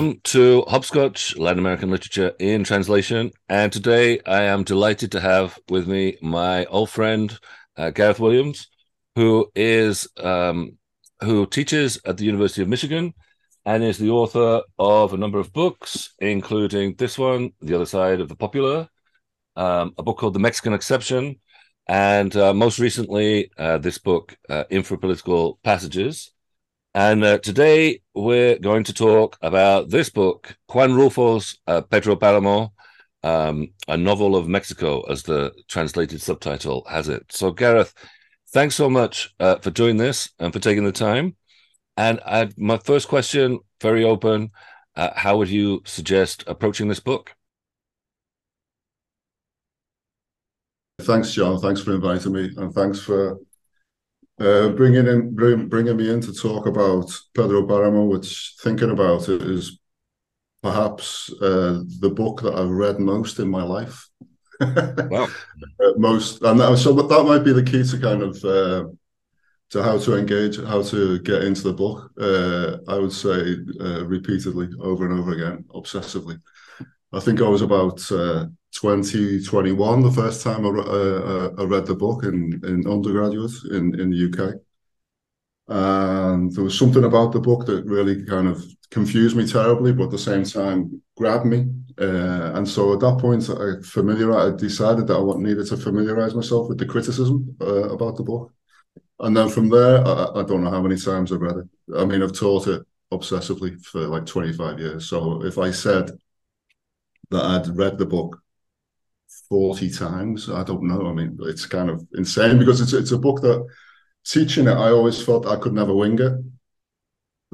Welcome to Hopscotch Latin American Literature in Translation. And today I am delighted to have with me my old friend, uh, Gareth Williams, who is um, who teaches at the University of Michigan and is the author of a number of books, including this one, The Other Side of the Popular, um, a book called The Mexican Exception, and uh, most recently, uh, this book, uh, Passages. And uh, today we're going to talk about this book, Juan Rulfo's uh, Pedro Paramo, um, a novel of Mexico, as the translated subtitle has it. So, Gareth, thanks so much uh, for doing this and for taking the time. And I, my first question, very open, uh, how would you suggest approaching this book? Thanks, Jon. Thanks for inviting me, and thanks for uh, bringing in bring, bringing me in to talk about Pedro Paramo. Which thinking about it is perhaps uh, the book that I've read most in my life. wow. Uh, most, and that, so that might be the key to kind of uh, to how to engage, how to get into the book. Uh, I would say uh, repeatedly, over and over again, obsessively. I think I was about uh, 2021 the first time I, uh, I, read the book in, in undergraduate in, in the UK. And there was something about the book that really kind of confused me terribly, but at the same time grabbed me. Uh, and so at that point, I familiar, I decided that I needed to familiarize myself with the criticism uh, about the book. And then from there, I, I, don't know how many times I've read it. I mean, I've taught it obsessively for like 25 years. So if I said that I'd read the book 40 times, I don't know. I mean, it's kind of insane because it's it's a book that teaching it, I always felt I could never wing it.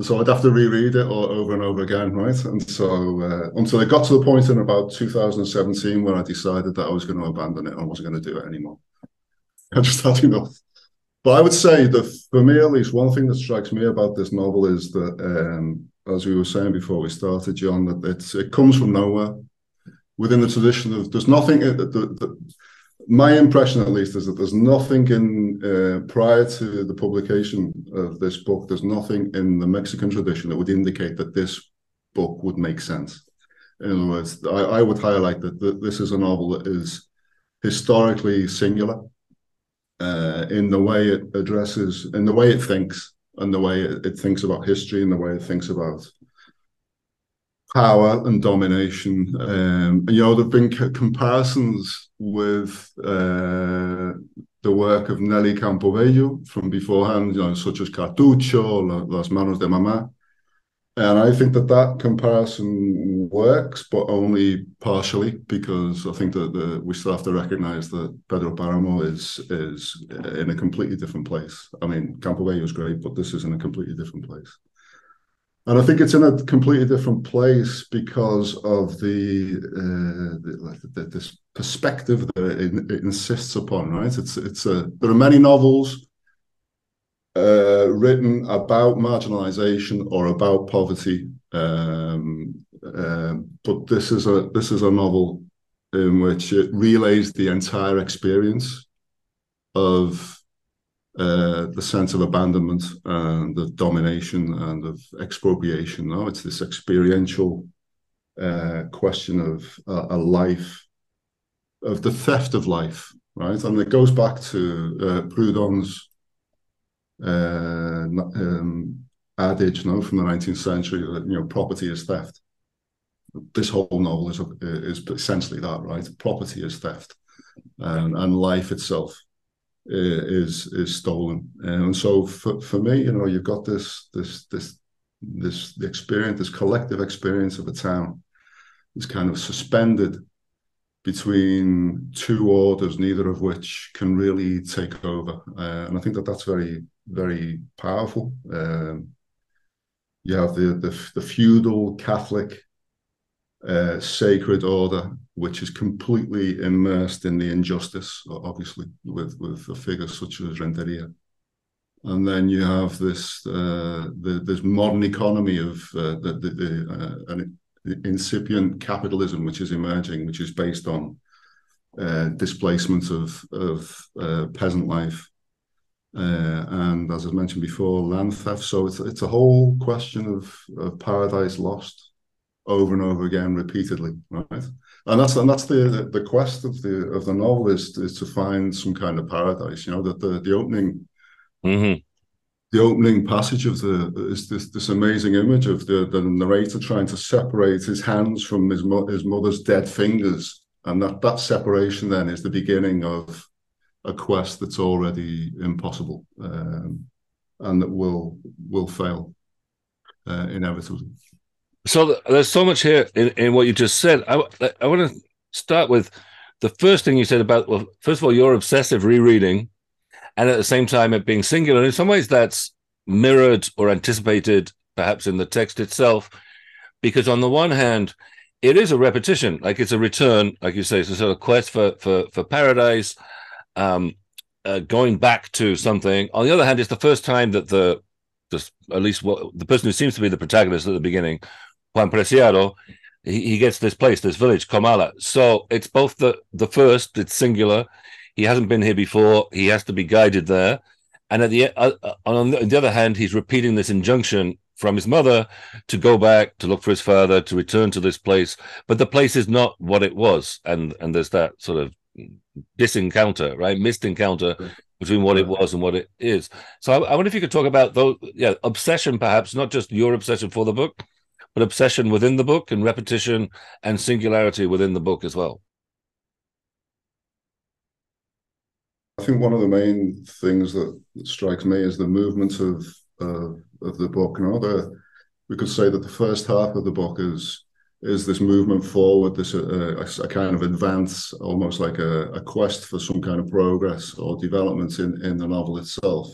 So I'd have to reread it all over and over again, right? And so uh, until it got to the point in about 2017 when I decided that I was going to abandon it and I wasn't going to do it anymore. I just had enough. But I would say that for me, at least, one thing that strikes me about this novel is that, um, as we were saying before we started, Jon, that it comes from nowhere within the tradition of there's nothing. Uh, the, the, my impression, at least, is that there's nothing in uh, prior to the publication of this book. There's nothing in the Mexican tradition that would indicate that this book would make sense. In other words, I, I would highlight that, this is a novel that is historically singular uh, in the way it addresses, in the way it thinks, and the way it, it thinks about history, and the way it thinks about power and domination. Um, you know, there've been comparisons with uh, the work of Nelly Campobello from beforehand, you know, such as Cartucho, Las Manos de Mamá. And I think that that comparison works, but only partially, because I think that the, we still have to recognize that Pedro Paramo is is in a completely different place. I mean, Campobello is great, but this is in a completely different place. And I think it's in a completely different place because of the, uh, the, the this perspective that it, it, insists upon. Right? It's it's a there are many novels uh, written about marginalization or about poverty, um, uh, but this is a this is a novel in which it relays the entire experience of uh, the sense of abandonment and of domination and of expropriation. No, it's this experiential uh, question of a, a, life, of the theft of life, right? And it goes back to uh, Proudhon's uh, um, adage, no, from the 19th century that you know property is theft. This whole novel is is essentially that, right? Property is theft, and, and life itself is is stolen. And so for, for me, you know, you've got this this this this the experience, this collective experience of a town is kind of suspended between two orders, neither of which can really take over. Uh, and I think that that's very very powerful. Um, you have the, the the feudal Catholic uh, sacred order, which is completely immersed in the injustice, obviously, with with a figure such as Renteria. And then you have this uh, the, this modern economy of uh, the, the, the uh, an incipient capitalism, which is emerging, which is based on uh, displacement of of uh, peasant life, uh, and as I mentioned before, land theft. So it's it's a whole question of, of paradise lost over and over again, repeatedly, right? And that's and that's the the quest of the of the novel is is to find some kind of paradise. You know that the the opening. Mm-hmm. The opening passage of the is this this amazing image of the, the narrator trying to separate his hands from his mo- his mother's dead fingers, and that that separation then is the beginning of a quest that's already impossible um, and that will will fail uh, inevitably. So there's so much here in, in what you just said. I, I want to start with the first thing you said about well, first of all, your obsessive rereading, and at the same time it being singular. In some ways, that's mirrored or anticipated, perhaps in the text itself, because on the one hand, it is a repetition, like it's a return, like you say, it's a sort of quest for for for paradise um, uh, going back to something. On the other hand, it's the first time that the, the at least what the person who seems to be the protagonist at the beginning, Juan Preciado, he, he gets this place, this village, Comala. So it's both the the first, it's singular. He hasn't been here before. He has to be guided there. And at the uh, uh on the other hand, he's repeating this injunction from his mother to go back to look for his father to return to this place but the place is not what it was and and there's that sort of disencounter, right? Missed encounter between what it was and what it is. So I, I wonder if you could talk about those, yeah, obsession, perhaps not just your obsession for the book, but obsession within the book and repetition and singularity within the book as well. I think one of the main things that strikes me is the movement of uh, of the book. You know, the, we could say that the first half of the book is is this movement forward, this uh, a, a, kind of advance, almost like a, a, quest for some kind of progress or development in, in the novel itself,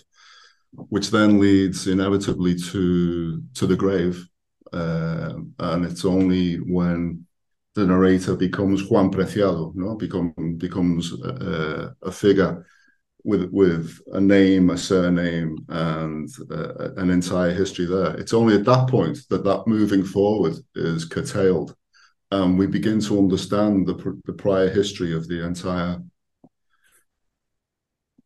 which then leads inevitably to to the grave. Uh, and it's only when the narrator becomes Juan Preciado, know, become, becomes a, a figure with with a name, a surname, and uh, an entire history there. It's only at that point that that moving forward is curtailed, and we begin to understand the the prior history of the entire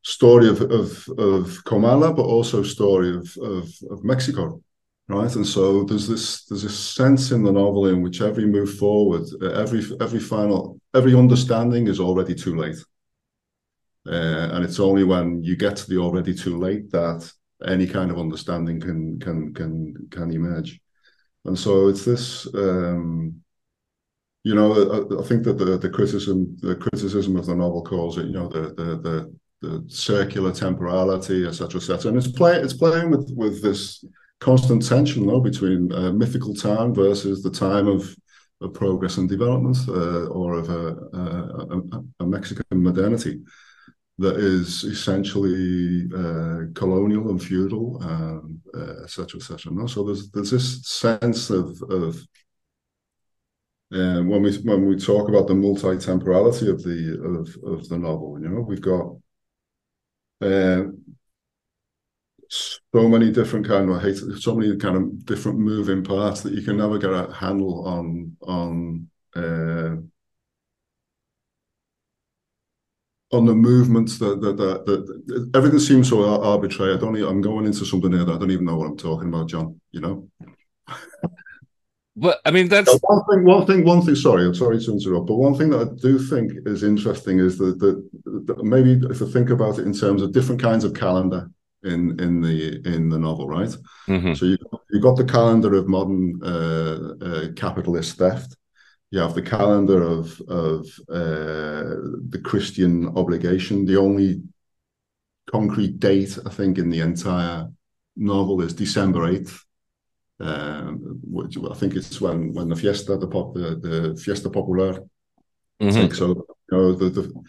story of of of Comala, but also story of of, of Mexico, right? And so there's this there's a sense in the novel in which every move forward, every every final every understanding is already too late uh, and it's only when you get to the already too late that any kind of understanding can can can can emerge. And so it's this. Um, you know, I, I, think that the, the criticism the criticism of the novel calls it, you know, the the the, the circular temporality, etc., etc. And it's play it's playing with with this constant tension, though, between uh, mythical time versus the time of of progress and development, uh, or of a, a, a, Mexican modernity that is essentially uh, colonial and feudal, and uh, et cetera, et cetera. No? So there's there's this sense of of uh, when we when we talk about the multi-temporality of the of of the novel, you know, we've got uh, so many different kind of hate, so many kind of different moving parts that you can never get a handle on on uh, on the movements that that, that, that everything seems so arbitrary. I don't. I'm going into something here that I don't even know what I'm talking about, Jon. You know. But I mean, that's one thing. One thing. One thing. Sorry, I'm sorry to interrupt. But one thing that I do think is interesting is that, that, that maybe if I think about it in terms of different kinds of calendar in in the in the novel, right? Mm-hmm. So you you got the calendar of modern uh, uh, capitalist theft you have the calendar of of uh, the Christian obligation. The only concrete date I think in the entire novel is December eighth, um, which I think it's when when the fiesta the pop the, the fiesta popular. Mm-hmm. I think so. You know the, the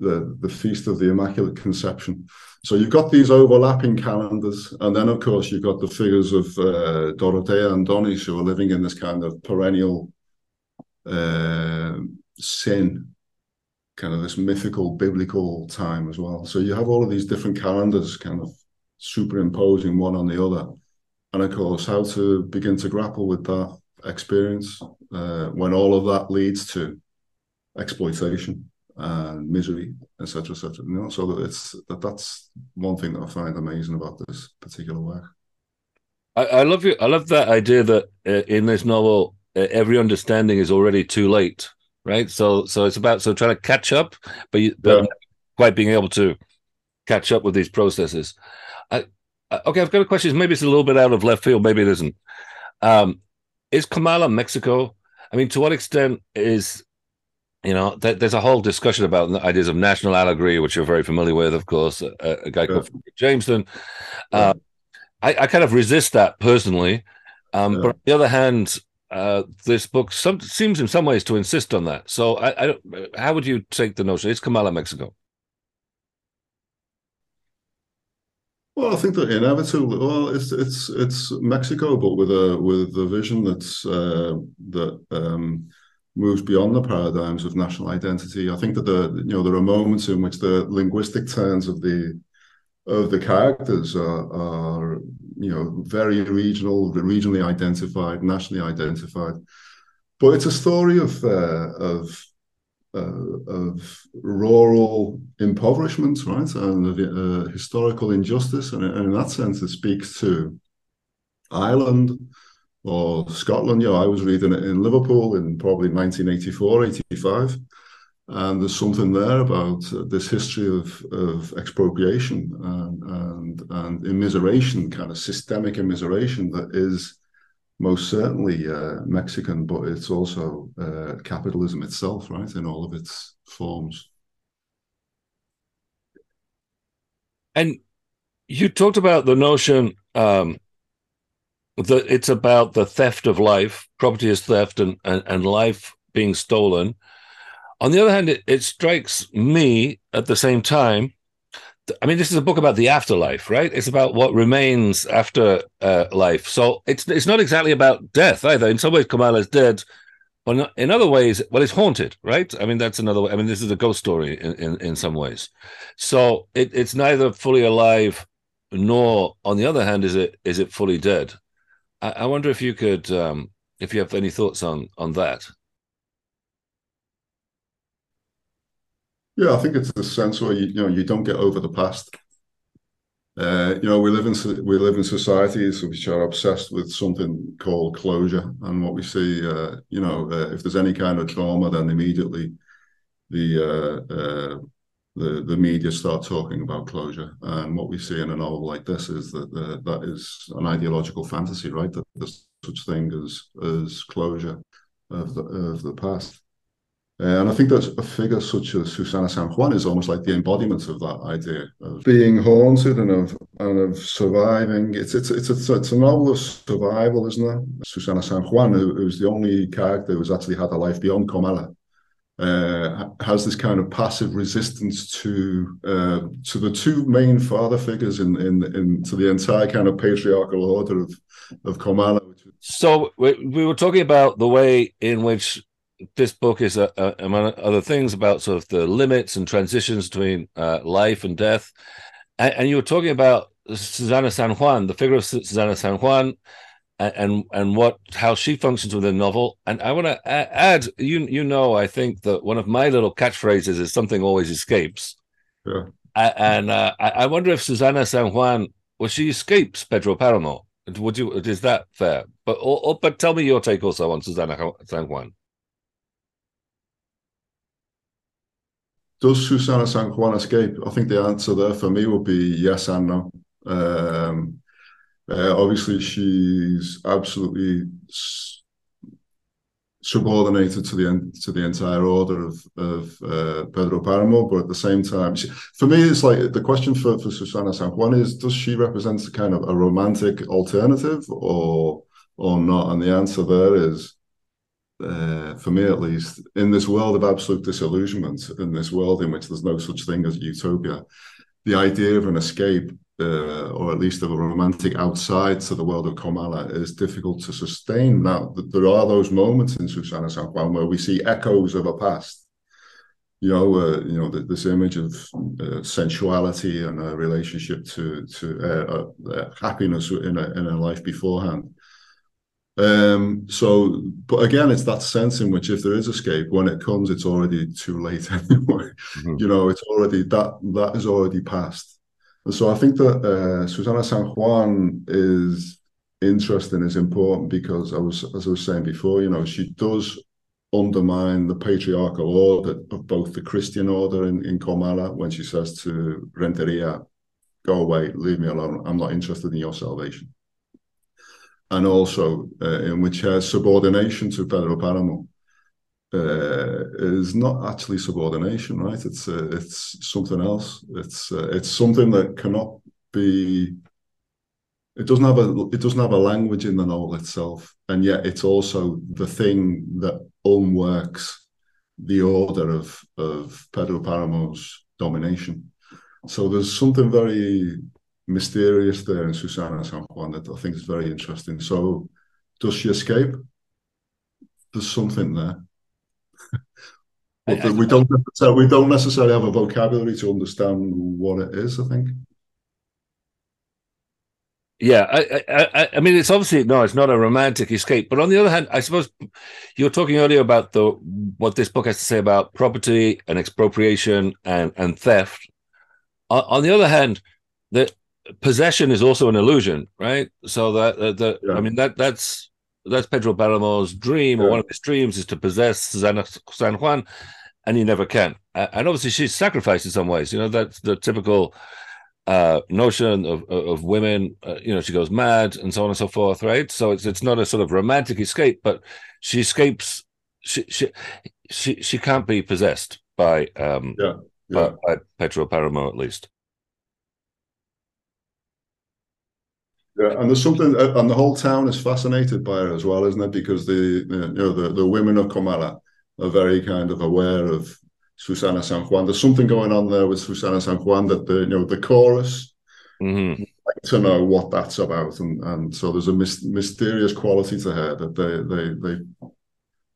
the the feast of the Immaculate Conception. So you've got these overlapping calendars, and then of course you've got the figures of uh, Dorotea and Donis who are living in this kind of perennial uh, sin, kind of this mythical biblical time as well. So you have all of these different calendars kind of superimposing one on the other. And of course, how to begin to grapple with that experience uh, when all of that leads to exploitation and misery, etc., etc. You know, so that it's that that's one thing that I find amazing about this particular work. I, I love you. I love that idea that uh, in this novel, uh, every understanding is already too late, right? So, so it's about so trying to catch up, but you, but yeah. quite being able to catch up with these processes. I, okay, I've got a question. Maybe it's a little bit out of left field. Maybe it isn't. Um, is Comala Mexico? I mean, to what extent is you know, th- there's a whole discussion about ideas of national allegory, which you're very familiar with, of course. A, a guy yeah. called Jameson. Uh, I, I, kind of resist that personally, um, yeah. but on the other hand, uh, this book some, seems in some ways to insist on that. So, I, I how would you take the notion? It's Comala, Mexico. Well, I think that inevitably, well, it's it's it's Mexico, but with a with a vision that's uh, that um, moves beyond the paradigms of national identity. I think that the you know there are moments in which the linguistic turns of the of the characters are, are you know very regional, regionally identified, nationally identified. But it's a story of uh, of uh, of rural impoverishment, right, and of uh, historical injustice, and, and, in that sense, it speaks to Ireland or Scotland. You know, I was reading it in Liverpool in probably 1984, 85, and there's something there about this history of of expropriation and and, and immiseration, kind of systemic immiseration that is most certainly uh, Mexican, but it's also uh, capitalism itself, right, in all of its forms. And you talked about the notion um, that it's about the theft of life, property is theft, and, and, and life being stolen. On the other hand, it, it strikes me at the same time I mean, this is a book about the afterlife, right? It's about what remains after uh, life. So it's it's not exactly about death either. In some ways, Comala is dead, but in other ways, well, it's haunted, right? I mean, that's another way. I mean, this is a ghost story in, in, in some ways. So it, it's neither fully alive, nor, on the other hand, is it is it fully dead. I, I wonder if you could, um, if you have any thoughts on on that. Yeah, I think it's the sense where you, you know you don't get over the past. Uh, you know, we live in we live in societies which are obsessed with something called closure, and what we see, uh, you know, uh, if there's any kind of trauma, then immediately the uh, uh, the the media start talking about closure. And what we see in a novel like this is that that is an ideological fantasy, right? That there's such thing as as closure of the of the past. And I think that a figure such as Susana San Juan is almost like the embodiment of that idea of being haunted and of and of surviving. It's it's it's a, it's a novel of survival, isn't it? Susana San Juan, who, who's the only character who's actually had a life beyond Comala, uh, has this kind of passive resistance to uh, to the two main father figures in in in to the entire kind of patriarchal order of of Comala. So we, we were talking about the way in which this book is, a, a, among other things, about sort of the limits and transitions between uh, life and death. And, and, you were talking about Susana San Juan, the figure of Susana San Juan, and, and what how she functions within the novel. And I want to add, you you know, I think that one of my little catchphrases is something always escapes. Yeah. And uh, I, wonder if Susana San Juan, well, she escapes Pedro Paramo. Would you? Is that fair? But or, or, but tell me your take also on Susana San Juan. does Susana San Juan escape? I think the answer there for me would be yes and no. Um, uh, obviously, she's absolutely subordinated to the to the entire order of of uh, Pedro Paramo, but at the same time, she, for me, it's like the question for for Susana San Juan is: Does she represent a kind of a romantic alternative, or or not? And the answer there is uh, for me at least, in this world of absolute disillusionment, in this world in which there's no such thing as utopia, the idea of an escape, uh, or at least of a romantic outside to the world of Comala, is difficult to sustain. Now, there are those moments in Susana San Juan where we see echoes of a past. You know, uh, you know this image of uh, sensuality and a relationship to to uh, uh, happiness in a in a life beforehand Um, so, but again, it's that sense in which if there is escape, when it comes, it's already too late anyway. Mm-hmm. You know, it's already that that is already past. So I think that uh, Susana San Juan is interesting, is important because I was, as I was saying before, you know, she does undermine the patriarchal order of both the Christian order in, in Comala when she says to Renteria, go away, leave me alone. I'm not interested in your salvation. And also uh, in which her subordination to Pedro Paramo uh, is not actually subordination, right? It's uh, it's something else. It's uh, it's something that cannot be. It doesn't have a it doesn't have a language in the novel itself, and yet it's also the thing that unworks the order of of Pedro Paramo's domination. So there's something very mysterious there in Susana San Juan that I think is very interesting. So does she escape? There's something there. But I, I, we don't necessarily, we don't necessarily have a vocabulary to understand what it is, I think. Yeah, I, I, I mean, it's obviously no, it's not a romantic escape. But on the other hand, I suppose you were talking earlier about the what this book has to say about property and expropriation and and theft. On, on the other hand, the possession is also an illusion, right? So that uh, the yeah. I mean that that's that's Pedro Paramo's dream, or one of his dreams, is to possess San Juan, and he never can. And obviously, she's sacrificed in some ways. You know, that's the typical uh, notion of of women. Uh, you know, she goes mad and so on and so forth, right? So it's it's not a sort of romantic escape, but she escapes. She she she she can't be possessed by um yeah, yeah. By, by Pedro Paramo at least. Yeah, and there's something, uh, and the whole town is fascinated by her as well, isn't it? Because the you know the, the women of Comala are very kind of aware of Susana San Juan. There's something going on there with Susana San Juan that the you know the chorus mm-hmm. like to know what that's about, and and so there's a mis- mysterious quality to her that they they they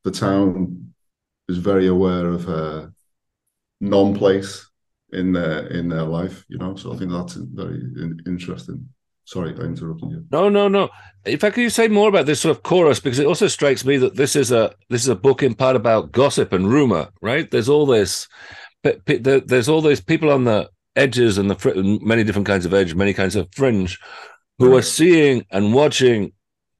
the town is very aware of her non-place in their in their life. You know, so I think that's very interesting. Sorry, I interrupted you. No, no, no. In fact, can you say more about this sort of chorus? Because it also strikes me that this is a this is a book in part about gossip and rumor, right? There's all this, there's all these people on the edges and the many different kinds of edge, many kinds of fringe, who are seeing and watching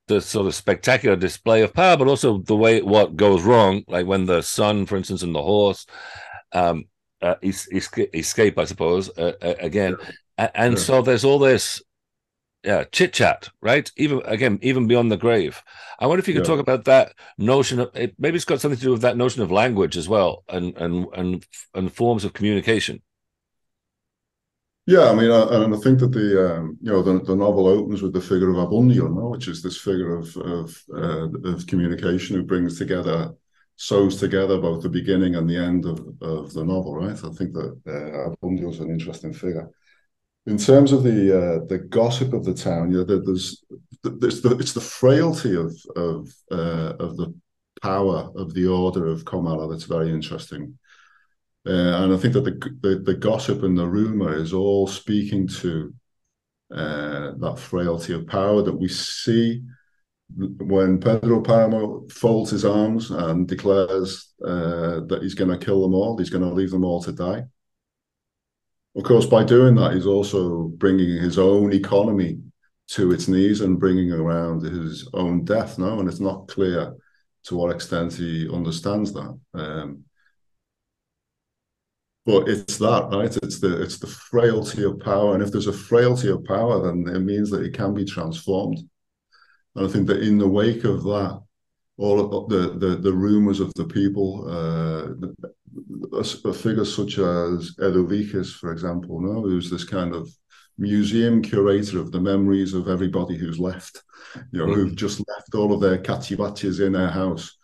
the sort of spectacular display of power, but also the way what goes wrong, like when the son, for instance, and the horse um, uh, escape, I suppose, uh, uh, again. Yeah. And yeah. so there's all this yeah, chit chat, right? Even again, even beyond the grave. I wonder if you could yeah. talk about that notion of it. Maybe it's got something to do with that notion of language as well, and and and and forms of communication. Yeah, I mean, uh, and I think that the um, you know the, the novel opens with the figure of Abundio, no? which is this figure of of uh, of communication who brings together, sews together both the beginning and the end of, of the novel, right? I think that uh, Abundio is an interesting figure in terms of the uh, the gossip of the town, you know, there's there's the it's the frailty of of uh, of the power of the order of Comala that's very interesting, uh, and I think that the, the, the gossip and the rumor is all speaking to uh, that frailty of power that we see when Pedro Paramo folds his arms and declares uh, that he's going to kill them all, he's going to leave them all to die of course, by doing that, he's also bringing his own economy to its knees and bringing around his own death now. And it's not clear to what extent he understands that. Um, but it's that, right? It's the it's the frailty of power, and if there's a frailty of power, then it means that it can be transformed. And I think that in the wake of that, all the the, the rumors of the people, uh, figures such as Edu for example, no, who's this kind of museum curator of the memories of everybody who's left, you know, mm. who've just left all of their cachivaches in their house.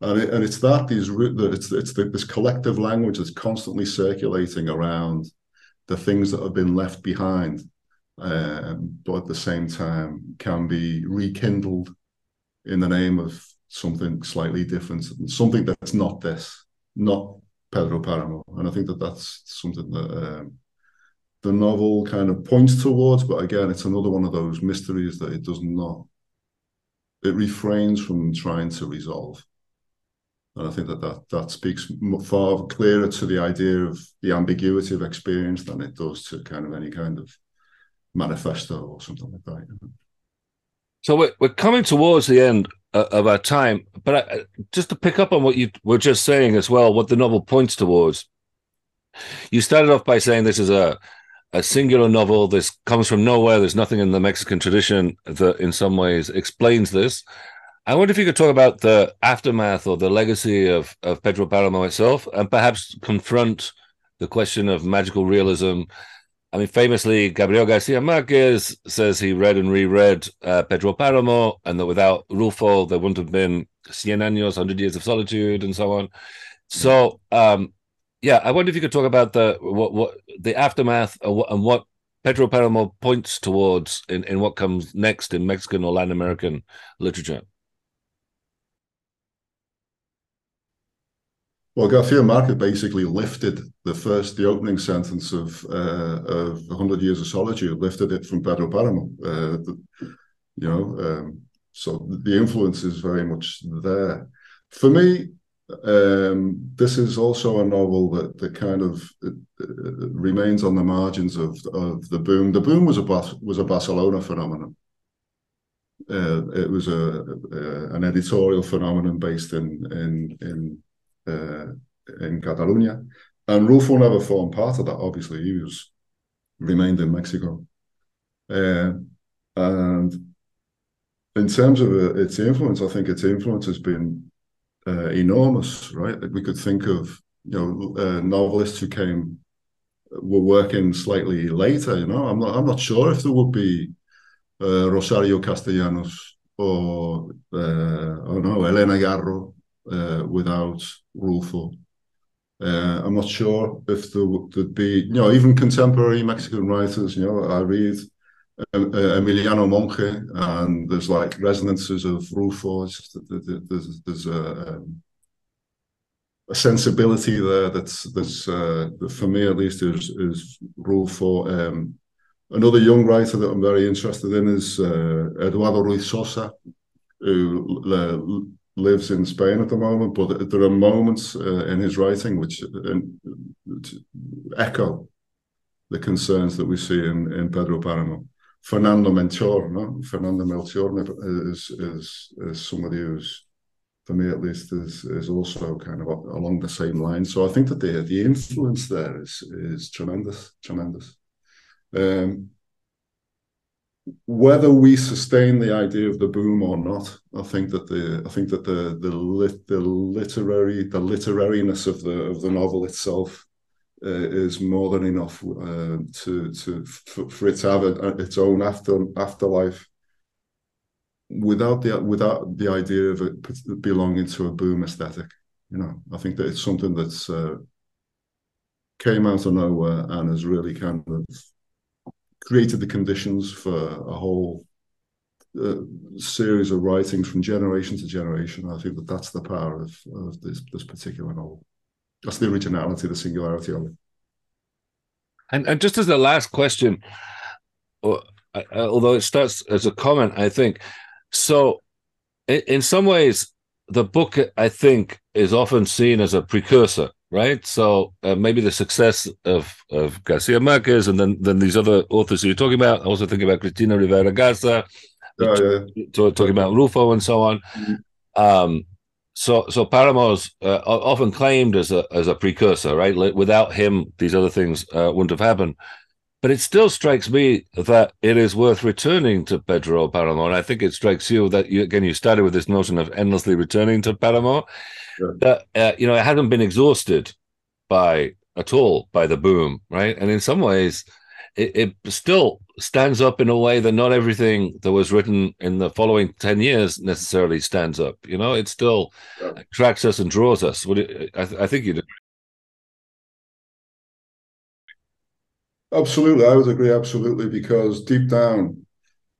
And, it, and it's that these it's it's the, this collective language that's constantly circulating around the things that have been left behind, um, but at the same time can be rekindled in the name of something slightly different, something that's not this, not Pedro Paramo, and I think that that's something that um, the novel kind of points towards. But again, it's another one of those mysteries that it does not it refrains from trying to resolve. And I think that that, that speaks far clearer to the idea of the ambiguity of experience than it does to kind of any kind of manifesto or something like that. So we're, we're coming towards the end Uh, of our time, but I, uh, just to pick up on what you were just saying as well, what the novel points towards. You started off by saying this is a a singular novel. This comes from nowhere. There's nothing in the Mexican tradition that, in some ways, explains this. I wonder if you could talk about the aftermath or the legacy of, of Pedro Paramo itself, and perhaps confront the question of magical realism. I mean, famously, Gabriel Garcia Marquez says he read and reread uh, Pedro Paramo, and that without Rulfo, there wouldn't have been Cien Años, 100 Years of Solitude, and so on. So, um, yeah, I wonder if you could talk about the what what the aftermath and what Pedro Paramo points towards in, in what comes next in Mexican or Latin American literature. Well, Garcia Marquez basically lifted the first, the opening sentence of uh, of Hundred Years of Solitude, lifted it from Pedro Paramo. Uh, you know, um, so the influence is very much there. For me, um, this is also a novel that that kind of uh, uh, remains on the margins of of the boom. The boom was a was a Barcelona phenomenon. Uh, it was a, a, an editorial phenomenon based in in in in Catalonia, and Rulfo never formed part of that. Obviously, he was remained in Mexico, uh, and in terms of uh, its influence, I think its influence has been uh, enormous, right? We could think of you know uh, novelists who came were working slightly later. You know, I'm not I'm not sure if there would be uh, Rosario Castellanos or uh, oh no Elena Garro uh, without Rulfo. Uh, I'm not sure if there would be, you know, even contemporary Mexican writers. You know, I read Emiliano Monge, and there's like resonances of Rulfo. There's, there's a, um, a, sensibility there that's that's uh, for me at least is is Rulfo. Um, another young writer that I'm very interested in is uh, Eduardo Ruiz Sosa, who uh, lives in Spain at the moment. But there are moments uh, in his writing which, uh, which echo the concerns that we see in, in Pedro Paramo. Fernanda Melchor, no? Fernanda Melchor is, is is somebody who's, for me at least, is is also kind of along the same line. So I think that the the influence there is is tremendous, tremendous. Um, whether we sustain the idea of the boom or not, I think that the I think that the the lit, the literary the literariness of the of the novel itself uh, is more than enough uh, to to for, for, it to have a, its own after afterlife without the without the idea of it belonging to a boom aesthetic. You know, I think that it's something that's uh, came out of nowhere and has really kind of created the conditions for a whole uh, series of writings from generation to generation. I think that that's the power of, of this this particular novel. That's the originality, the singularity of it. And, and just as the last question, uh, although it starts as a comment, I think so. In, in some ways, the book I think is often seen as a precursor, right? So uh, maybe the success of of Garcia Marquez and then then these other authors who you're talking about. I also think about Cristina Rivera Garza, oh, yeah. talking about Rulfo and so on. Mm-hmm. Um, so so Paramo's uh, often claimed as a as a precursor, right? Without him, these other things uh, wouldn't have happened. But it still strikes me that it is worth returning to Pedro Paramo, and I think it strikes you that you, again you started with this notion of endlessly returning to Paramo. Sure. That uh, you know it hasn't been exhausted by at all by the boom, right? And in some ways, it, it still stands up in a way that not everything that was written in the following 10 years necessarily stands up you know it still yeah. attracts us and draws us would it, I, th- I think you do absolutely i would agree absolutely because deep down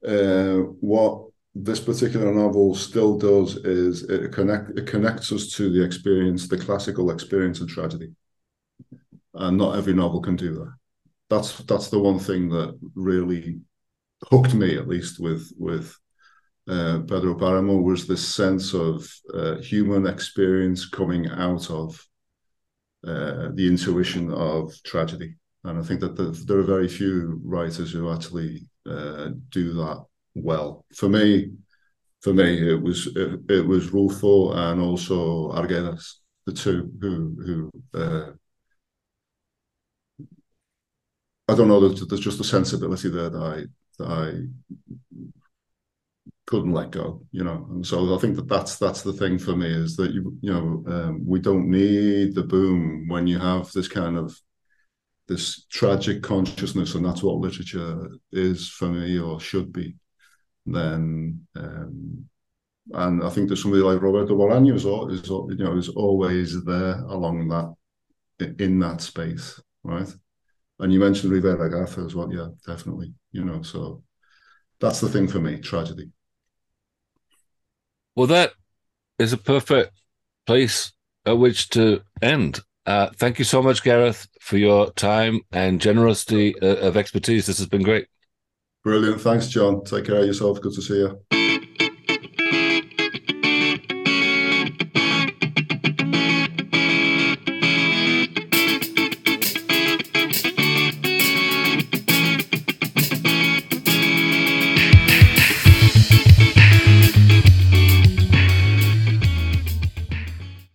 uh, what this particular novel still does is it connect it connects us to the experience the classical experience of tragedy and not every novel can do that that's that's the one thing that really hooked me at least with with uh, Pedro Paramo was this sense of uh, human experience coming out of uh, the intuition of tragedy. And I think that the, there are very few writers who actually uh, do that well. For me, for me, it was it, it was Rulfo and also Arguedas, the two who who uh, I don't know. There's, there's just a sensibility there that I that I couldn't let go, you know. And so I think that that's that's the thing for me is that you you know um, we don't need the boom when you have this kind of this tragic consciousness, and that's what literature is for me or should be. Then, um, and I think that somebody like Roberto Bolaño is, is you know is always there along that in that space, right? And you mentioned Rivera Garza as well, yeah, definitely, you know. So that's the thing for me, tragedy. Well, that is a perfect place at which to end. Uh, thank you so much, Gareth, for your time and generosity uh, of expertise. This has been great. Brilliant. Thanks, Jon. Take care of yourself. Good to see you.